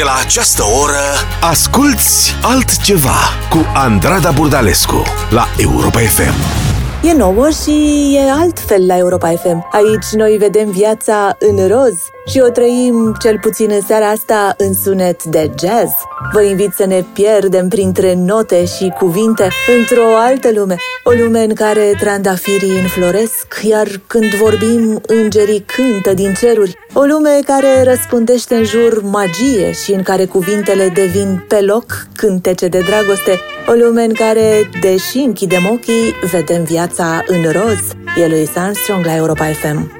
De la această oră, asculți altceva cu Andrada Burdalescu la Europa FM. E nouă și e altfel la Europa FM. Aici noi vedem viața în roz și o trăim, cel puțin în seara asta, în sunet de jazz. Vă invit să ne pierdem printre note și cuvinte într-o altă lume. O lume în care trandafirii înfloresc, iar când vorbim, îngerii cântă din ceruri. O lume care răspundește în jur magie și în care cuvintele devin pe loc cântece de dragoste. O lume în care, deși închidem ochii, vedem viața în roz. E lui Armstrong la Europa FM.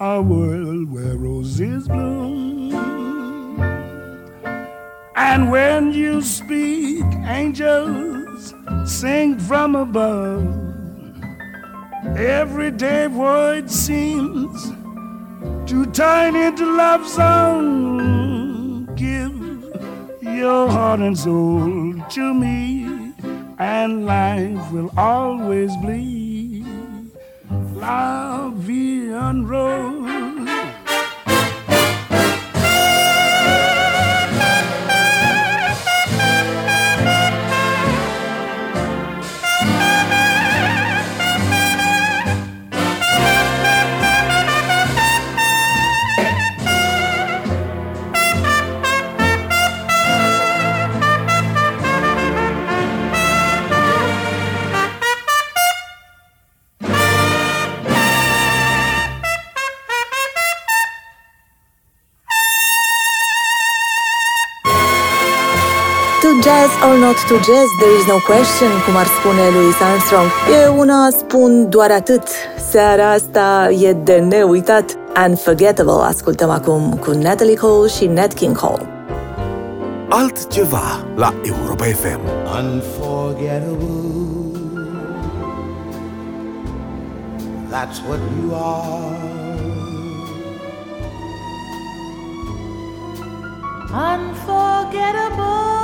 a world where roses bloom. And when you speak, angels sing from above. Everyday void seems to turn into love song. Give your heart and soul to me, and life will always be la vie en. Jazz or not to jazz, there is no question, cum ar spune Louis Armstrong. E una spun doar atât. Seara asta e de neuitat. Unforgettable ascultăm acum cu Natalie Cole și Nat King Cole. Altceva la Europa FM. Unforgettable That's what you are Unforgettable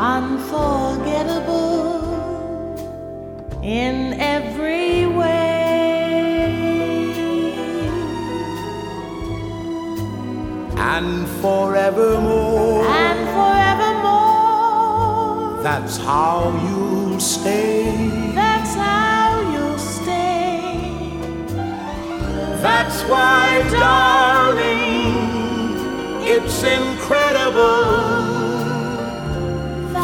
unforgettable in every way. And forevermore. And forevermore. That's how you'll stay. That's how you'll stay. That's why, darling, it's incredible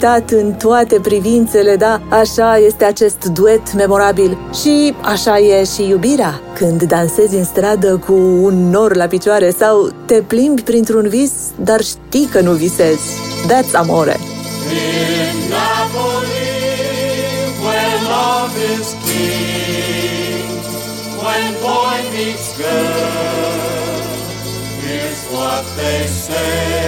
Neuitat în toate privințele, da, așa este acest duet memorabil și așa e și iubirea. Când dansezi în stradă cu un nor la picioare sau te plimbi printr-un vis, dar știi că nu visezi. That's amore. In Napoli, where love is king, when boy meets girl, here's what they say.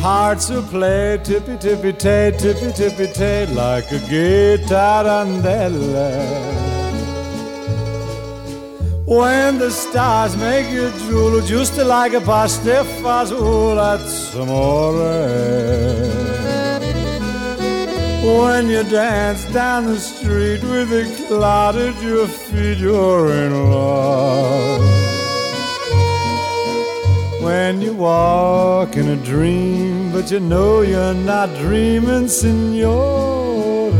Hearts will play tippy tippy tay, tippy tippy tay, like a guitar guitarandella. When the stars make you drool, just like a pasta fazool, that's amore. When you dance down the street with a cloud at your feet, you're in love. When you walk in a dream, but you know you're not dreaming, signore.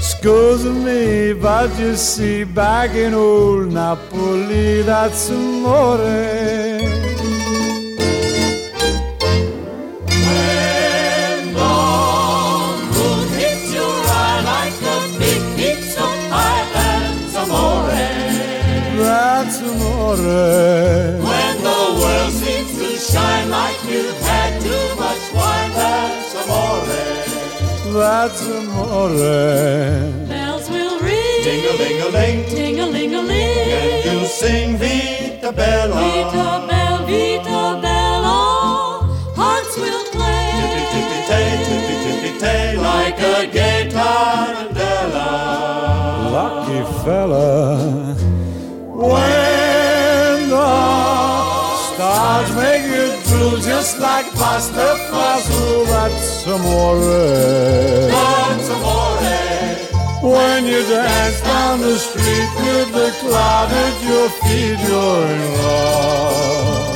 Scusa me, but you see, back in old Napoli, that's amore. Amore. When the world seems to shine like you've had too much wine, that's amore. That's amore. Bells will ring, Ding-a-ling-a-ling, ting-a-ling-a-ling. and you sing Vita Bella. Vita bell, like pasta fazool, that's amore. That's amore. When you dance down the street with the cloud at your feet, you're in love.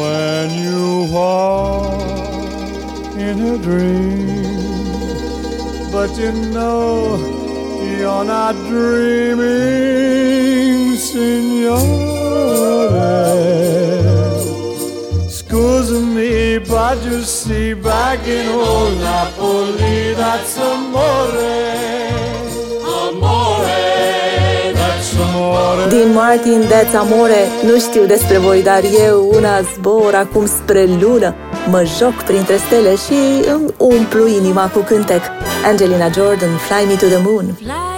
When you walk in a dream, but you know you're not dreaming, signore. Scusa me, but you see, back in old Napoli, that's amore. Amore, that's Amore. Din Martin, That's Amore, nu știu despre voi, dar eu una zbor acum spre lună mă joc printre stele și îmi umplu inima cu cântec. Angelina Jordan, Fly Me to the Moon. Fly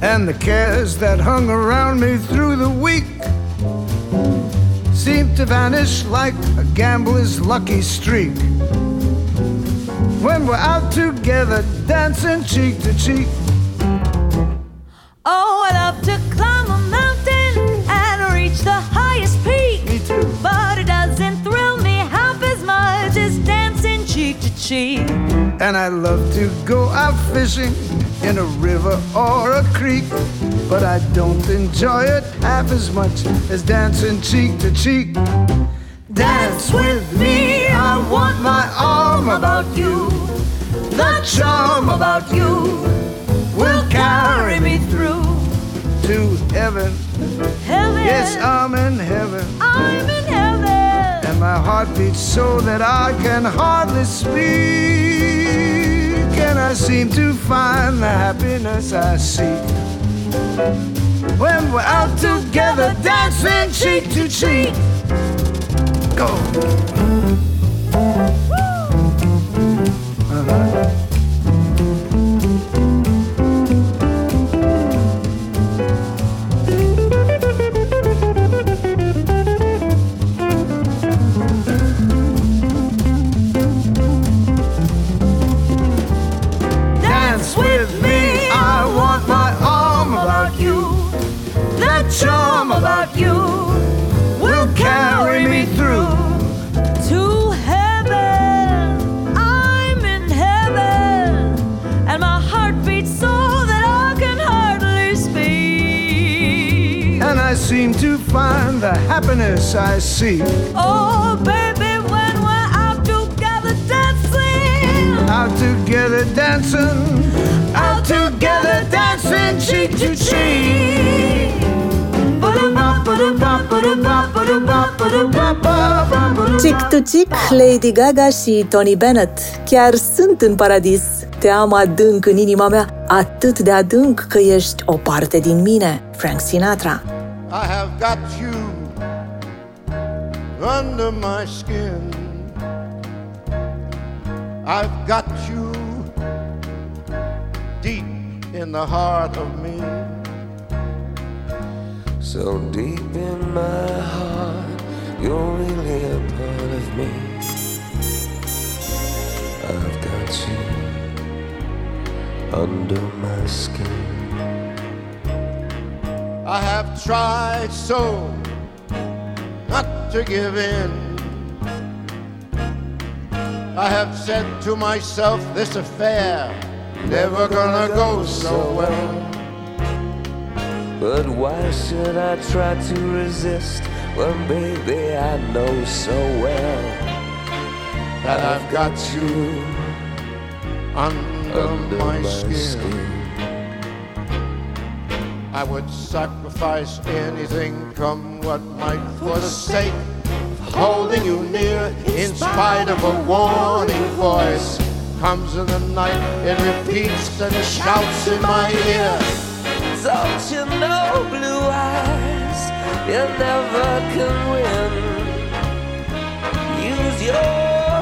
And the cares that hung around me through the week seem to vanish like a gambler's lucky streak. When we're out together dancing cheek to cheek. Oh, I love to climb a mountain and reach the highest peak. Me too. But it doesn't thrill me half as much as dancing cheek to cheek. And I love to go out fishing in a river or a creek. But I don't enjoy it half as much as dancing cheek to cheek. Dance with me, I want my arm about you. The charm about you will carry me through to heaven. Heaven, Yes, I'm in heaven. I'm in heaven. And my heart beats so that I can hardly speak. I seem to find the happiness I seek. When we're out together dancing cheek to cheek. Go. Lady Gaga și Tony Bennett Chiar sunt în paradis Te am adânc în inima mea Atât de adânc că ești o parte din mine Frank Sinatra I have got you under my skin. I've got you deep in the heart of me. So deep in my heart, you're really a part of me. I've got you under my skin. I have tried so not to give in. I have said to myself, this affair never gonna go so well. But why should I try to resist when, baby, I know so well that I've got you under, under my, my skin. skin. I would sacrifice anything, come what might, for the sake of holding you near. In spite of a warning voice, comes in the night, it repeats and shouts in my ear. Don't you know, blue eyes, you never can win. Use your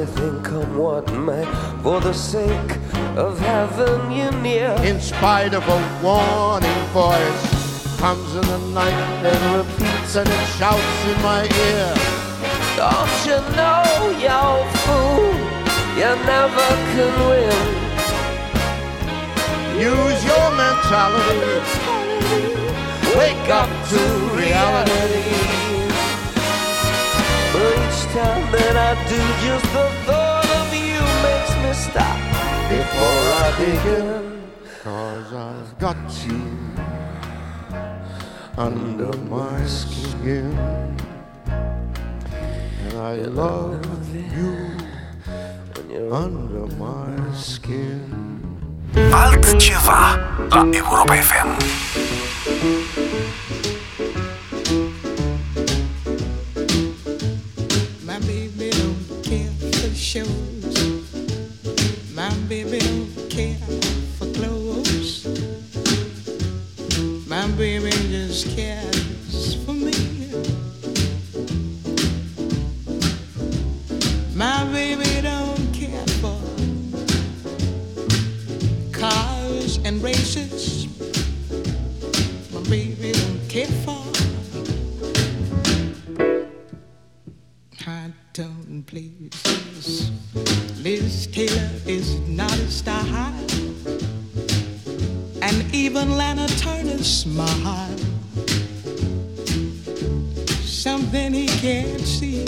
Everything, come what may, for the sake of having you near. In spite of a warning voice, comes in the night and repeats and it shouts in my ear. Don't you know, you're fool, you never can win. Use your mentality, wake up to reality. But each time that I do, just the thought of you makes me stop before I begin. Cause I've got you under my skin. And I love you when you're under my skin. Altceva la Europa FM. Shows. My baby don't care for clothes. My baby just cares for me. My baby don't care for cars and races. My baby don't care for places. Liz Taylor is not a star, and even Lana Turner smile. Something he can't see.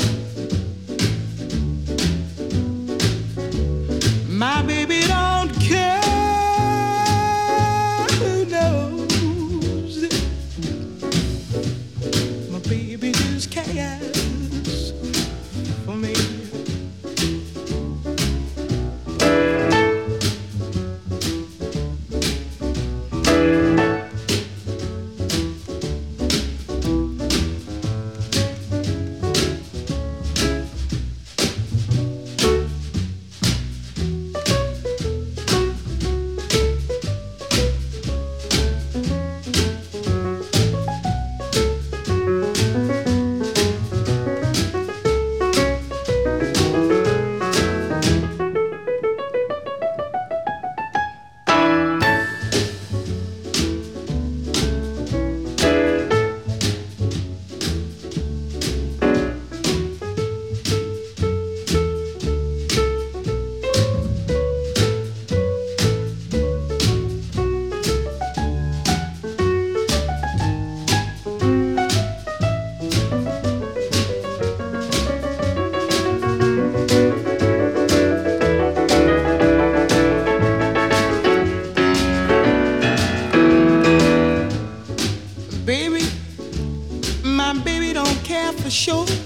sure.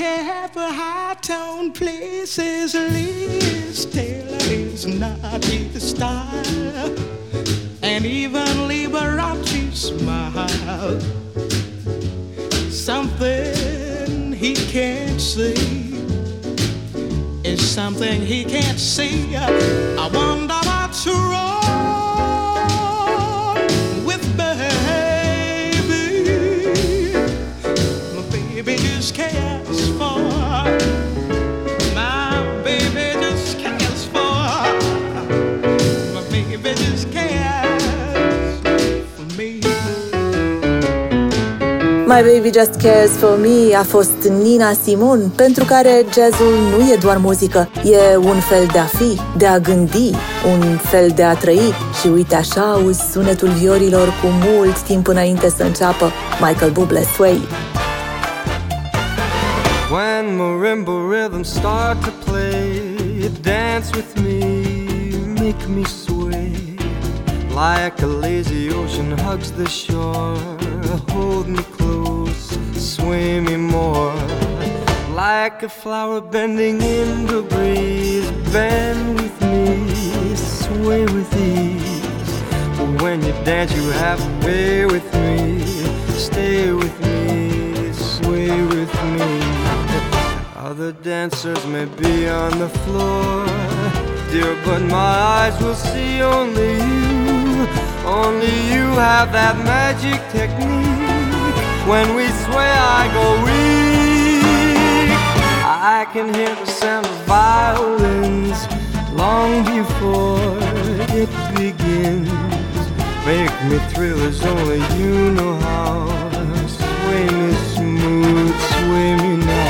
Care for high tone places. Liz Taylor is not his style, and even Liberace smile. Something he can't see is something he can't see. I wonder what's wrong My Baby Just Cares For Me a fost Nina Simon, pentru care jazzul nu e doar muzică, e un fel de a fi, de a gândi, un fel de a trăi și uite așa auzi sunetul viorilor cu mult timp înainte să înceapă Michael Bublé Sway. When marimba rhythms start to play, dance with me, make me sway. Like a lazy ocean hugs the shore, hold me close, sway me more. Like a flower bending in the breeze, bend with me, sway with ease. When you dance, you have a way with me, stay with me, sway with me. Other dancers may be on the floor, dear, but my eyes will see only you. Only you have that magic technique. When we sway, I go weak. I can hear the sound of violins long before it begins. Make me thrill as only you know how. Sway me smooth, sway me now.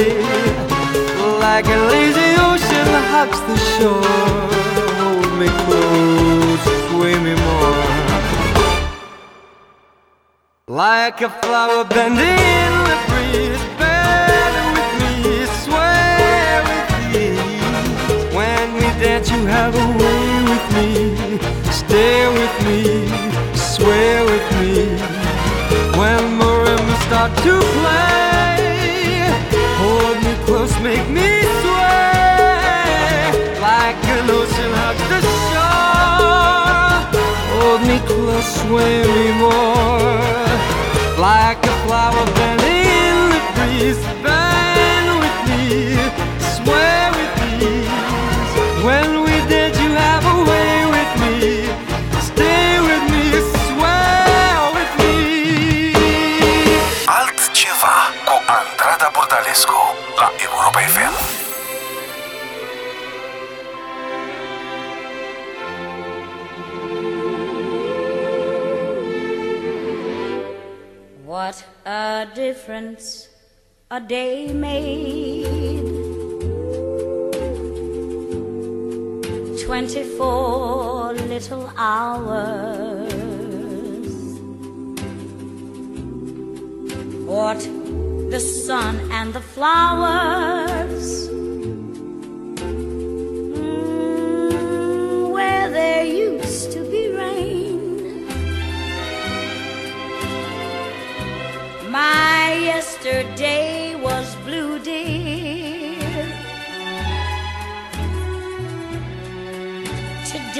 Me sway like a lazy ocean hugs the shore. Hold me close, sway me more. Like a flower bending in the breeze, bend with me, sway with me. When we dance, you have a way with me, stay with me, sway with me. When marimbas start to play, make me sway like an ocean hugs the shore. Hold me close, sway me more a day made. Twenty-four little hours. What the sun and the flowers.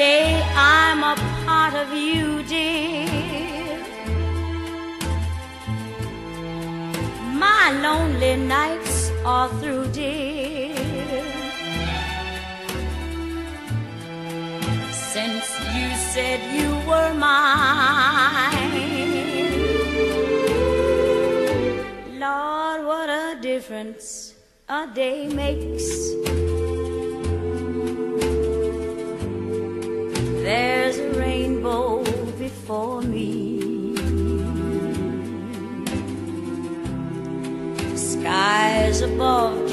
Day I'm a part of you, dear. My lonely nights are through, dear. Since you said you were mine, Lord, what a difference a day makes. There's a rainbow before me. Skies above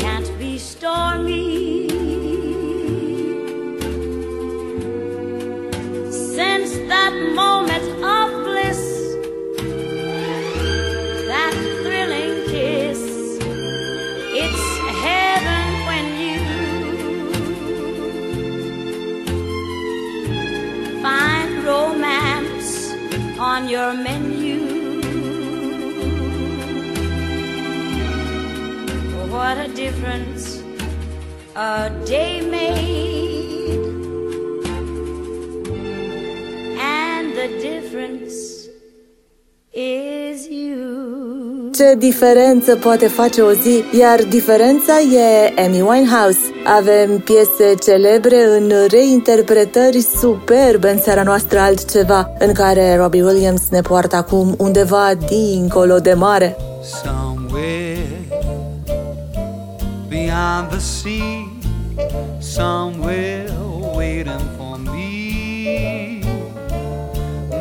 your menu. What a difference a day Ce diferență poate face o zi, iar diferența e Amy Winehouse. Avem piese celebre în reinterpretări superbe în seara noastră altceva, în care Robbie Williams ne poartă acum undeva dincolo de mare. Somewhere beyond the sea, somewhere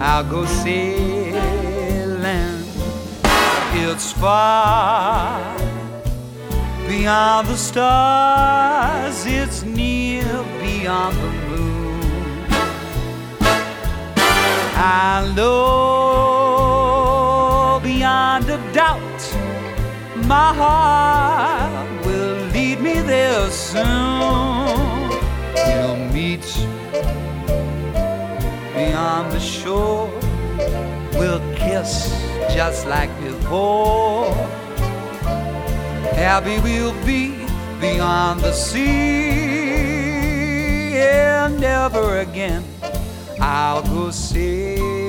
I'll go sailing. It's far beyond the stars, it's near beyond the moon. I know beyond a doubt my heart will lead me there soon. We'll meet beyond the shore. We'll kiss just like before. Happy we'll be beyond the sea, and never again I'll go sailing.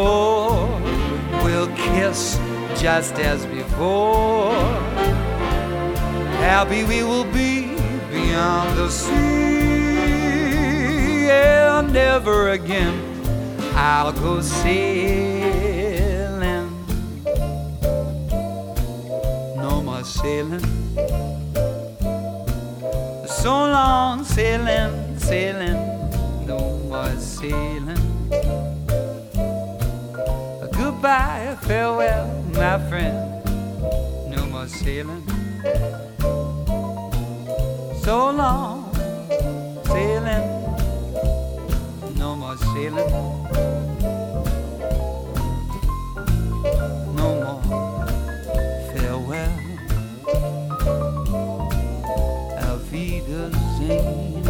Shore. We'll kiss just as before. Happy we will be beyond the sea, and never again I'll go sailing. No more sailing. So long sailing, sailing. No more sailing. Goodbye, farewell, my friend. No more sailing. So long sailing. No more sailing. no more farewell. Auf Wiedersehen,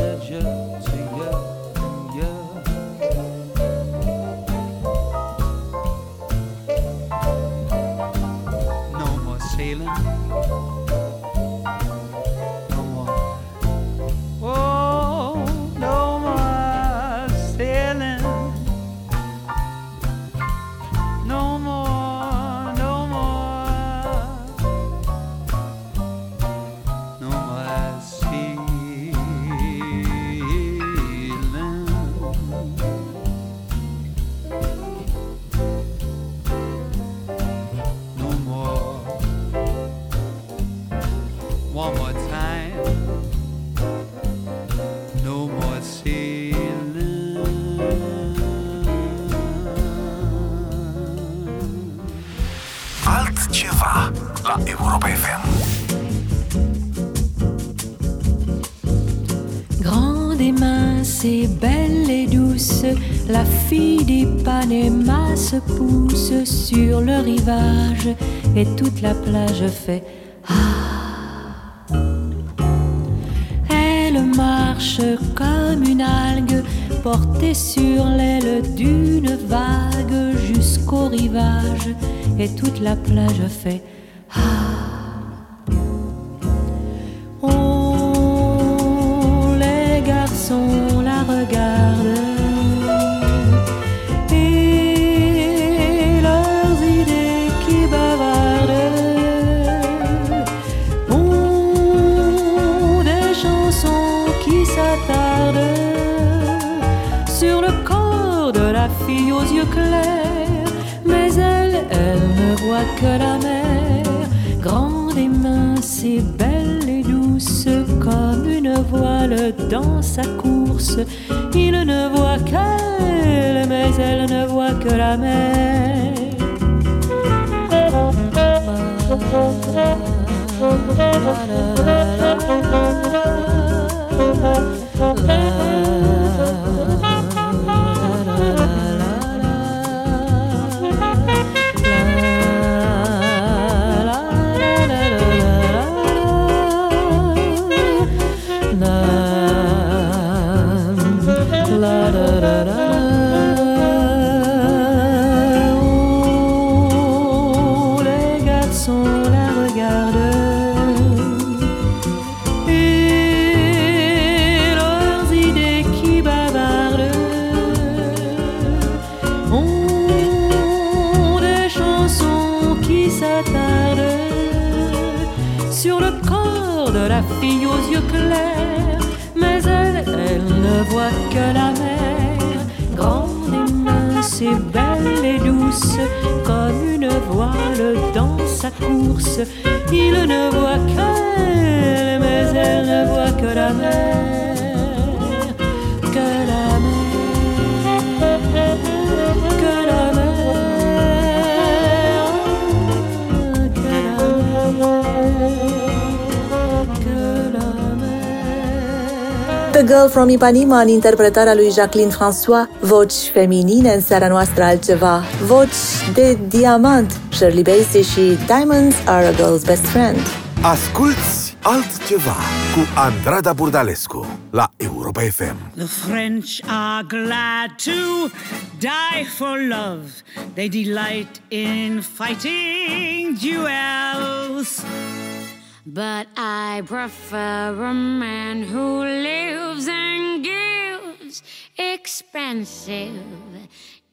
la fille d'Ipanema se pousse sur le rivage et toute la plage fait Ah. Elle marche comme une algue portée sur l'aile d'une vague jusqu'au rivage et toute la plage fait Ah. Que la mer, grande et mince et belle et douce comme une voile dans sa course. Il ne voit qu'elle, mais elle ne voit que la mer. Aux yeux clairs, mais elle, elle ne voit que la mer, grande et mince et belle et douce, comme une voile dans sa course. Il ne voit qu'elle, mais elle ne voit que la mer, Girl from Ipanema în interpretarea lui Jacqueline François, voci feminine în seara noastră altceva, voci de diamant, Shirley Bassey și Diamonds are a girl's best friend. Asculți altceva cu Andrada Burdalescu la Europa FM. The French are glad to die for love. They delight in fighting duels. But I prefer a man who lives and gives expensive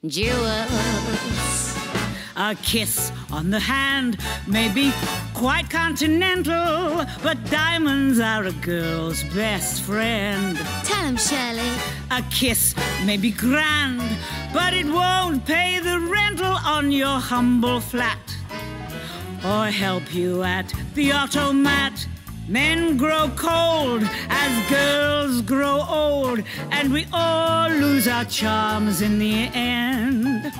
jewels. A kiss on the hand may be quite continental, but diamonds are a girl's best friend. Tell him, Shirley. A kiss may be grand, but it won't pay the rental on your humble flat or help you at the automat. Men grow cold as girls grow old, and we all lose our charms in the end.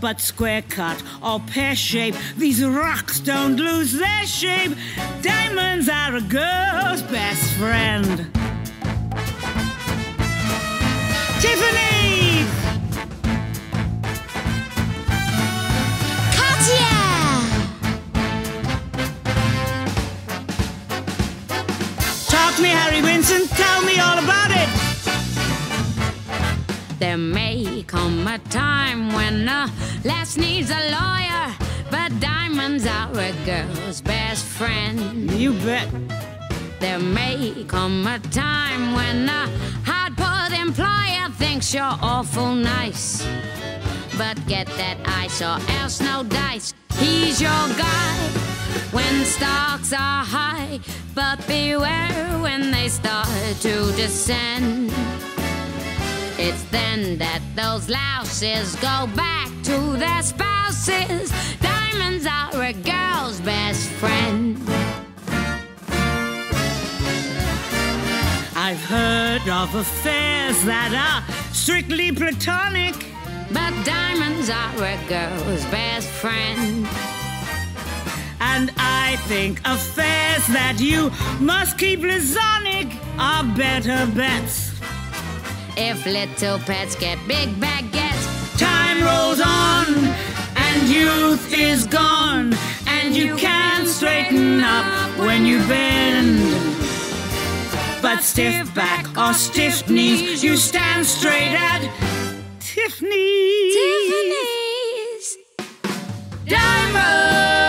But square cut or pear shape, these rocks don't lose their shape. Diamonds are a girl's best friend. There may come a time when a lass needs a lawyer, but diamonds are a girl's best friend. You bet. There may come a time when a hard put employer thinks you're awful nice. But get that ice or else no dice. He's your guy when stocks are high, but beware when they start to descend. It's then that those louses go back to their spouses. Diamonds are a girl's best friend. I've heard of affairs that are strictly platonic. But diamonds are a girl's best friend. And I think affairs that you must keep Lizonic are better bets. If little pets get big baguettes, time rolls on and youth is gone, and you can't straighten up when you bend. But stiff back or stiff knees, you stand straight at Tiffany's. Tiffany's. Diamonds.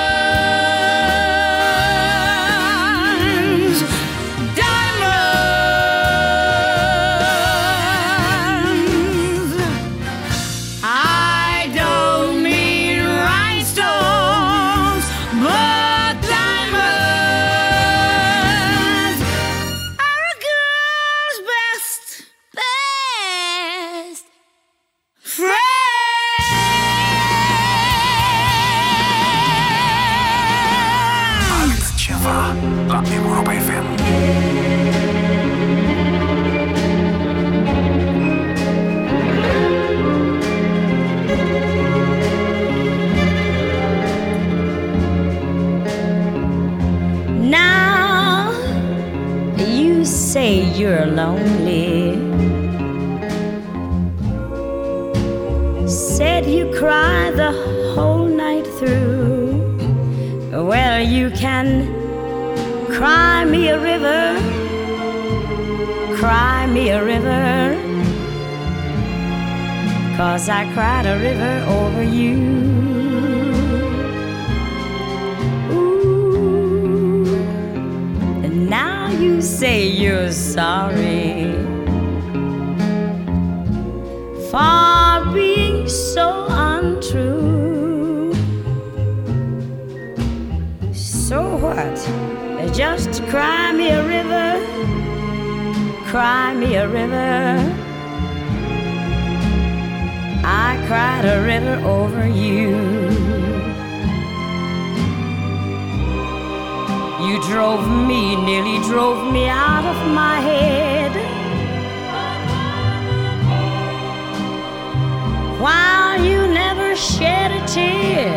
While you never shed a tear.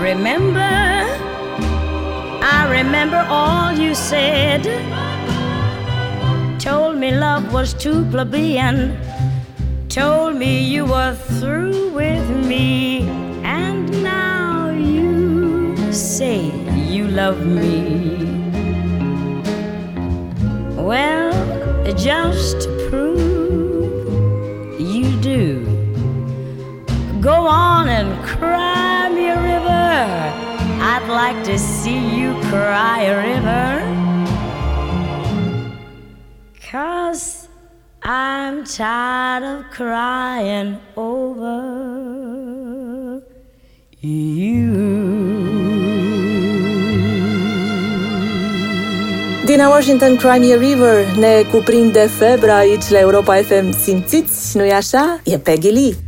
Remember, I remember all you said. Told me love was too plebeian. Told me you were through with me. And now you say you love me. Well, just to prove Go on and cry me a river. I'd like to see you cry a river. Cause I'm tired of crying over you. Dina Washington, Cry Me a River ne cuprinde febra aici la Europa FM. Simțiți, nu-i așa? E Peggy Lee.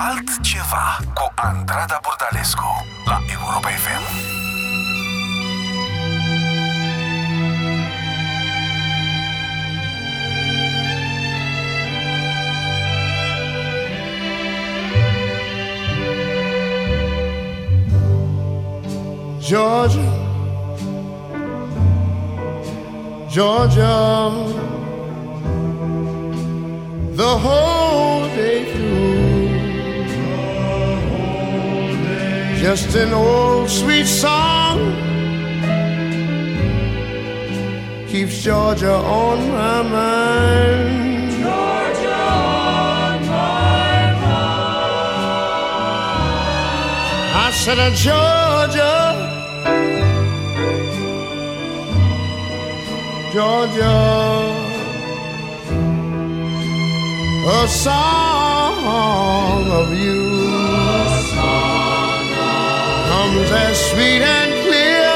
Altceva cu Andrada Burdalescu la Europa FM. Georgia, Georgia, the whole day through. Just an old sweet song keeps Georgia on my mind. Georgia on my mind. I said, uh, Georgia. Georgia, a song of you comes as sweet and clear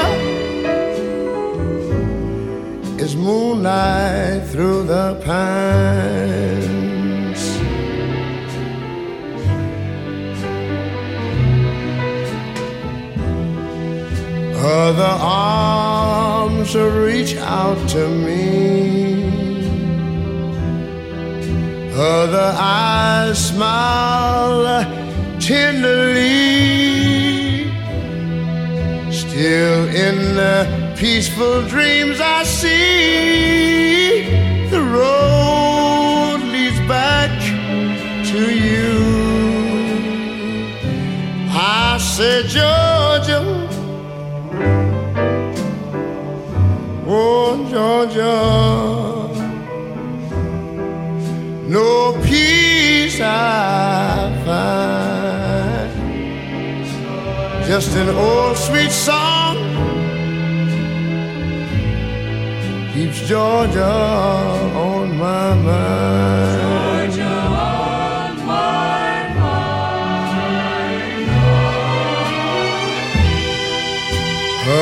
as moonlight through the pines. Other arms reach out to me. Other eyes smile tenderly. Still in the peaceful dreams I see the road leads back to you. I said, Georgia. Oh, Georgia, Just an old sweet song keeps Georgia on my mind. Georgia on my mind.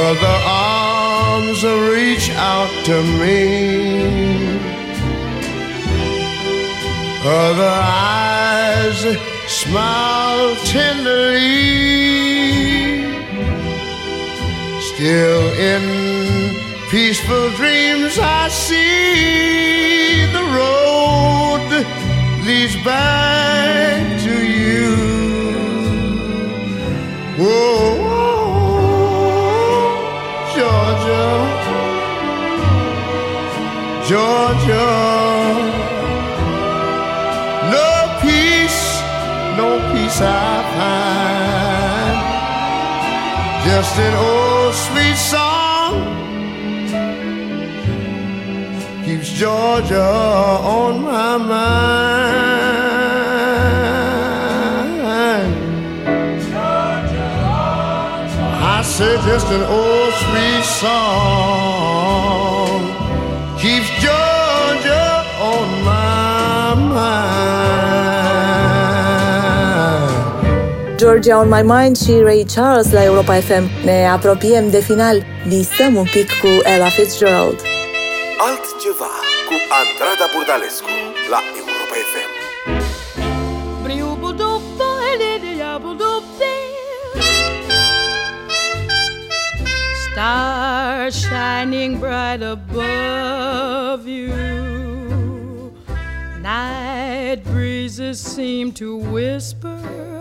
Other arms reach out to me. Other eyes smile tenderly. Still in peaceful dreams, I see the road leads back to you. Whoa. Georgia, Georgia. No peace, no peace I find. Just an old sweet song keeps Georgia on my mind. I say just an old sweet song Georgia on My Mind și Ray Charles la Europa FM. Ne apropiem de final. Visăm un pic cu Ella Fitzgerald. Altceva cu Andrada Burdalescu la Europa FM. Stars shining bright above you. Night breezes seem to whisper,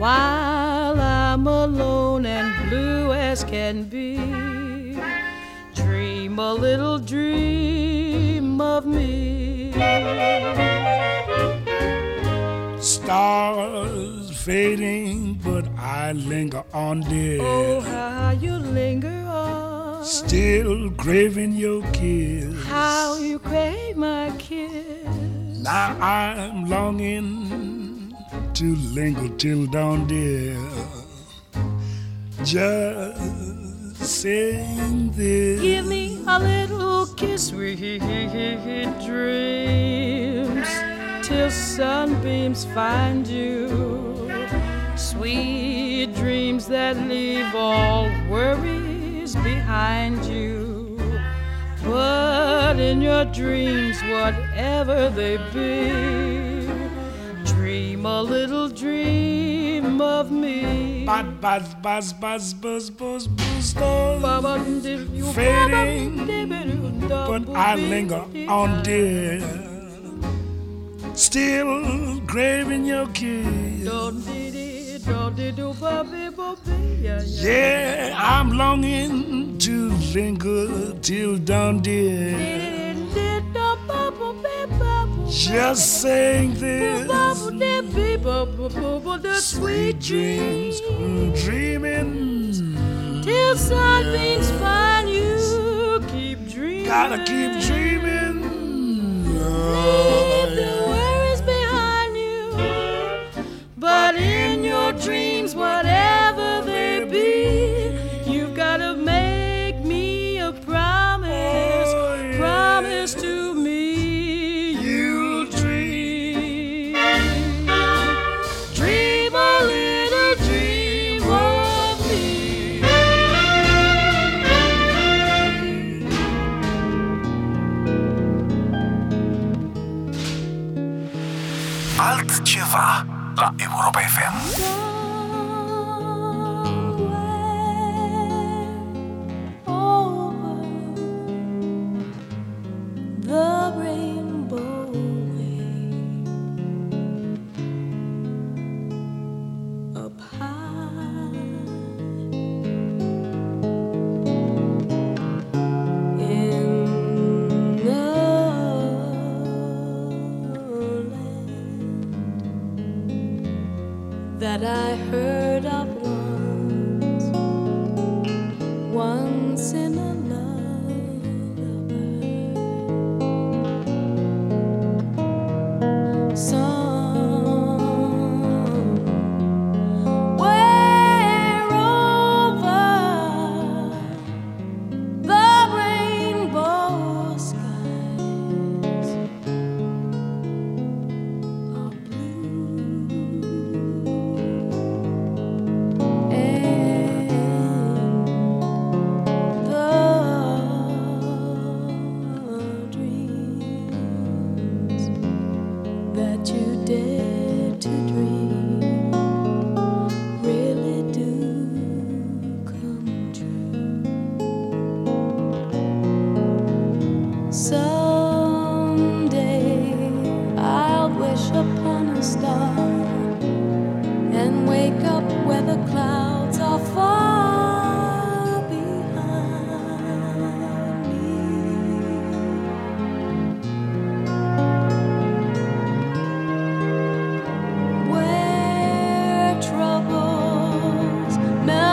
while I'm alone and blue as can be. Dream a little dream of me. Stars fading, but I linger on, dear. Oh, how you linger on. Still craving your kiss. How you crave my kiss. Now I'm longing to linger till dawn, dear. Just saying this. Give me a little kiss, sweet dreams, till sunbeams find you. Sweet dreams that leave all worries behind you. But in your dreams, whatever they be, dream a little dream of me. Buzz, buzz, buzz, buzz, buzz, buzz, buzz, stars fading, but I linger on, dear. Still craving your kiss. Yeah, I'm longing to linger till dawn, dear. Just saying this. Sweet dreams, dreaming. Till sunbeams find you, keep dreaming. Gotta keep dreaming. Leave the worries behind you. But in your dreams, whatever Altceva la Europa FM.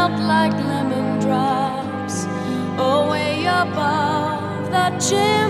Melt like lemon drops away above the chimney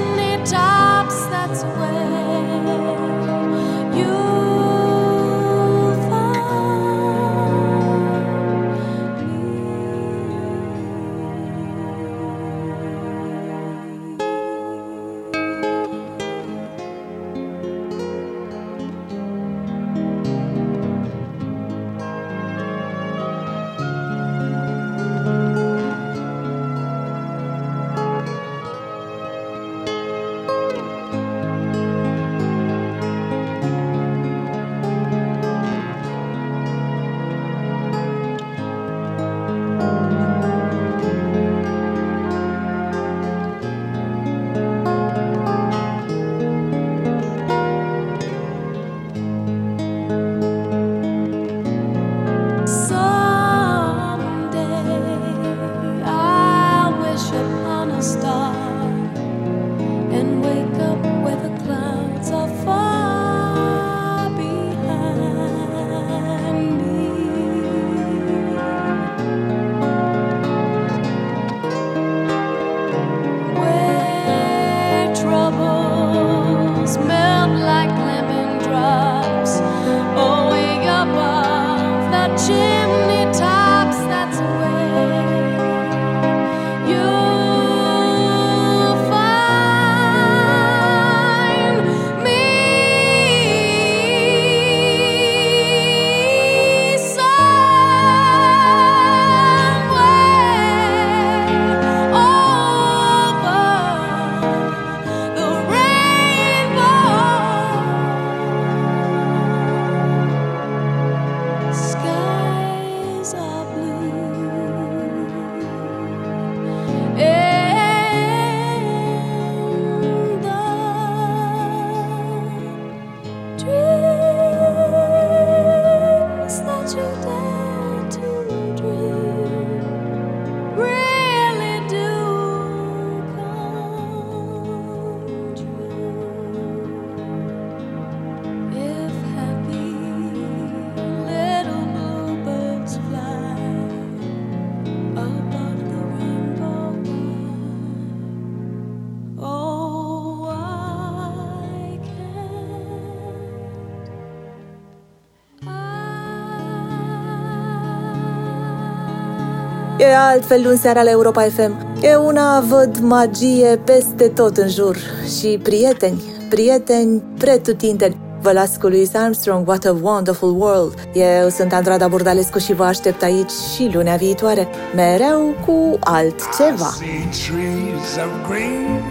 altfel luni seara la Europa FM. E una văd magie peste tot în jur și prieteni, prieteni pretutindeni. Vă las cu Louis Armstrong, What a Wonderful World. Eu sunt Andrada Burdalescu și vă aștept aici și lunea viitoare, mereu cu altceva. see trees of green,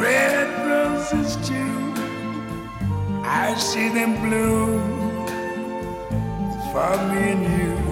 red roses too. I see them bloom for me and you,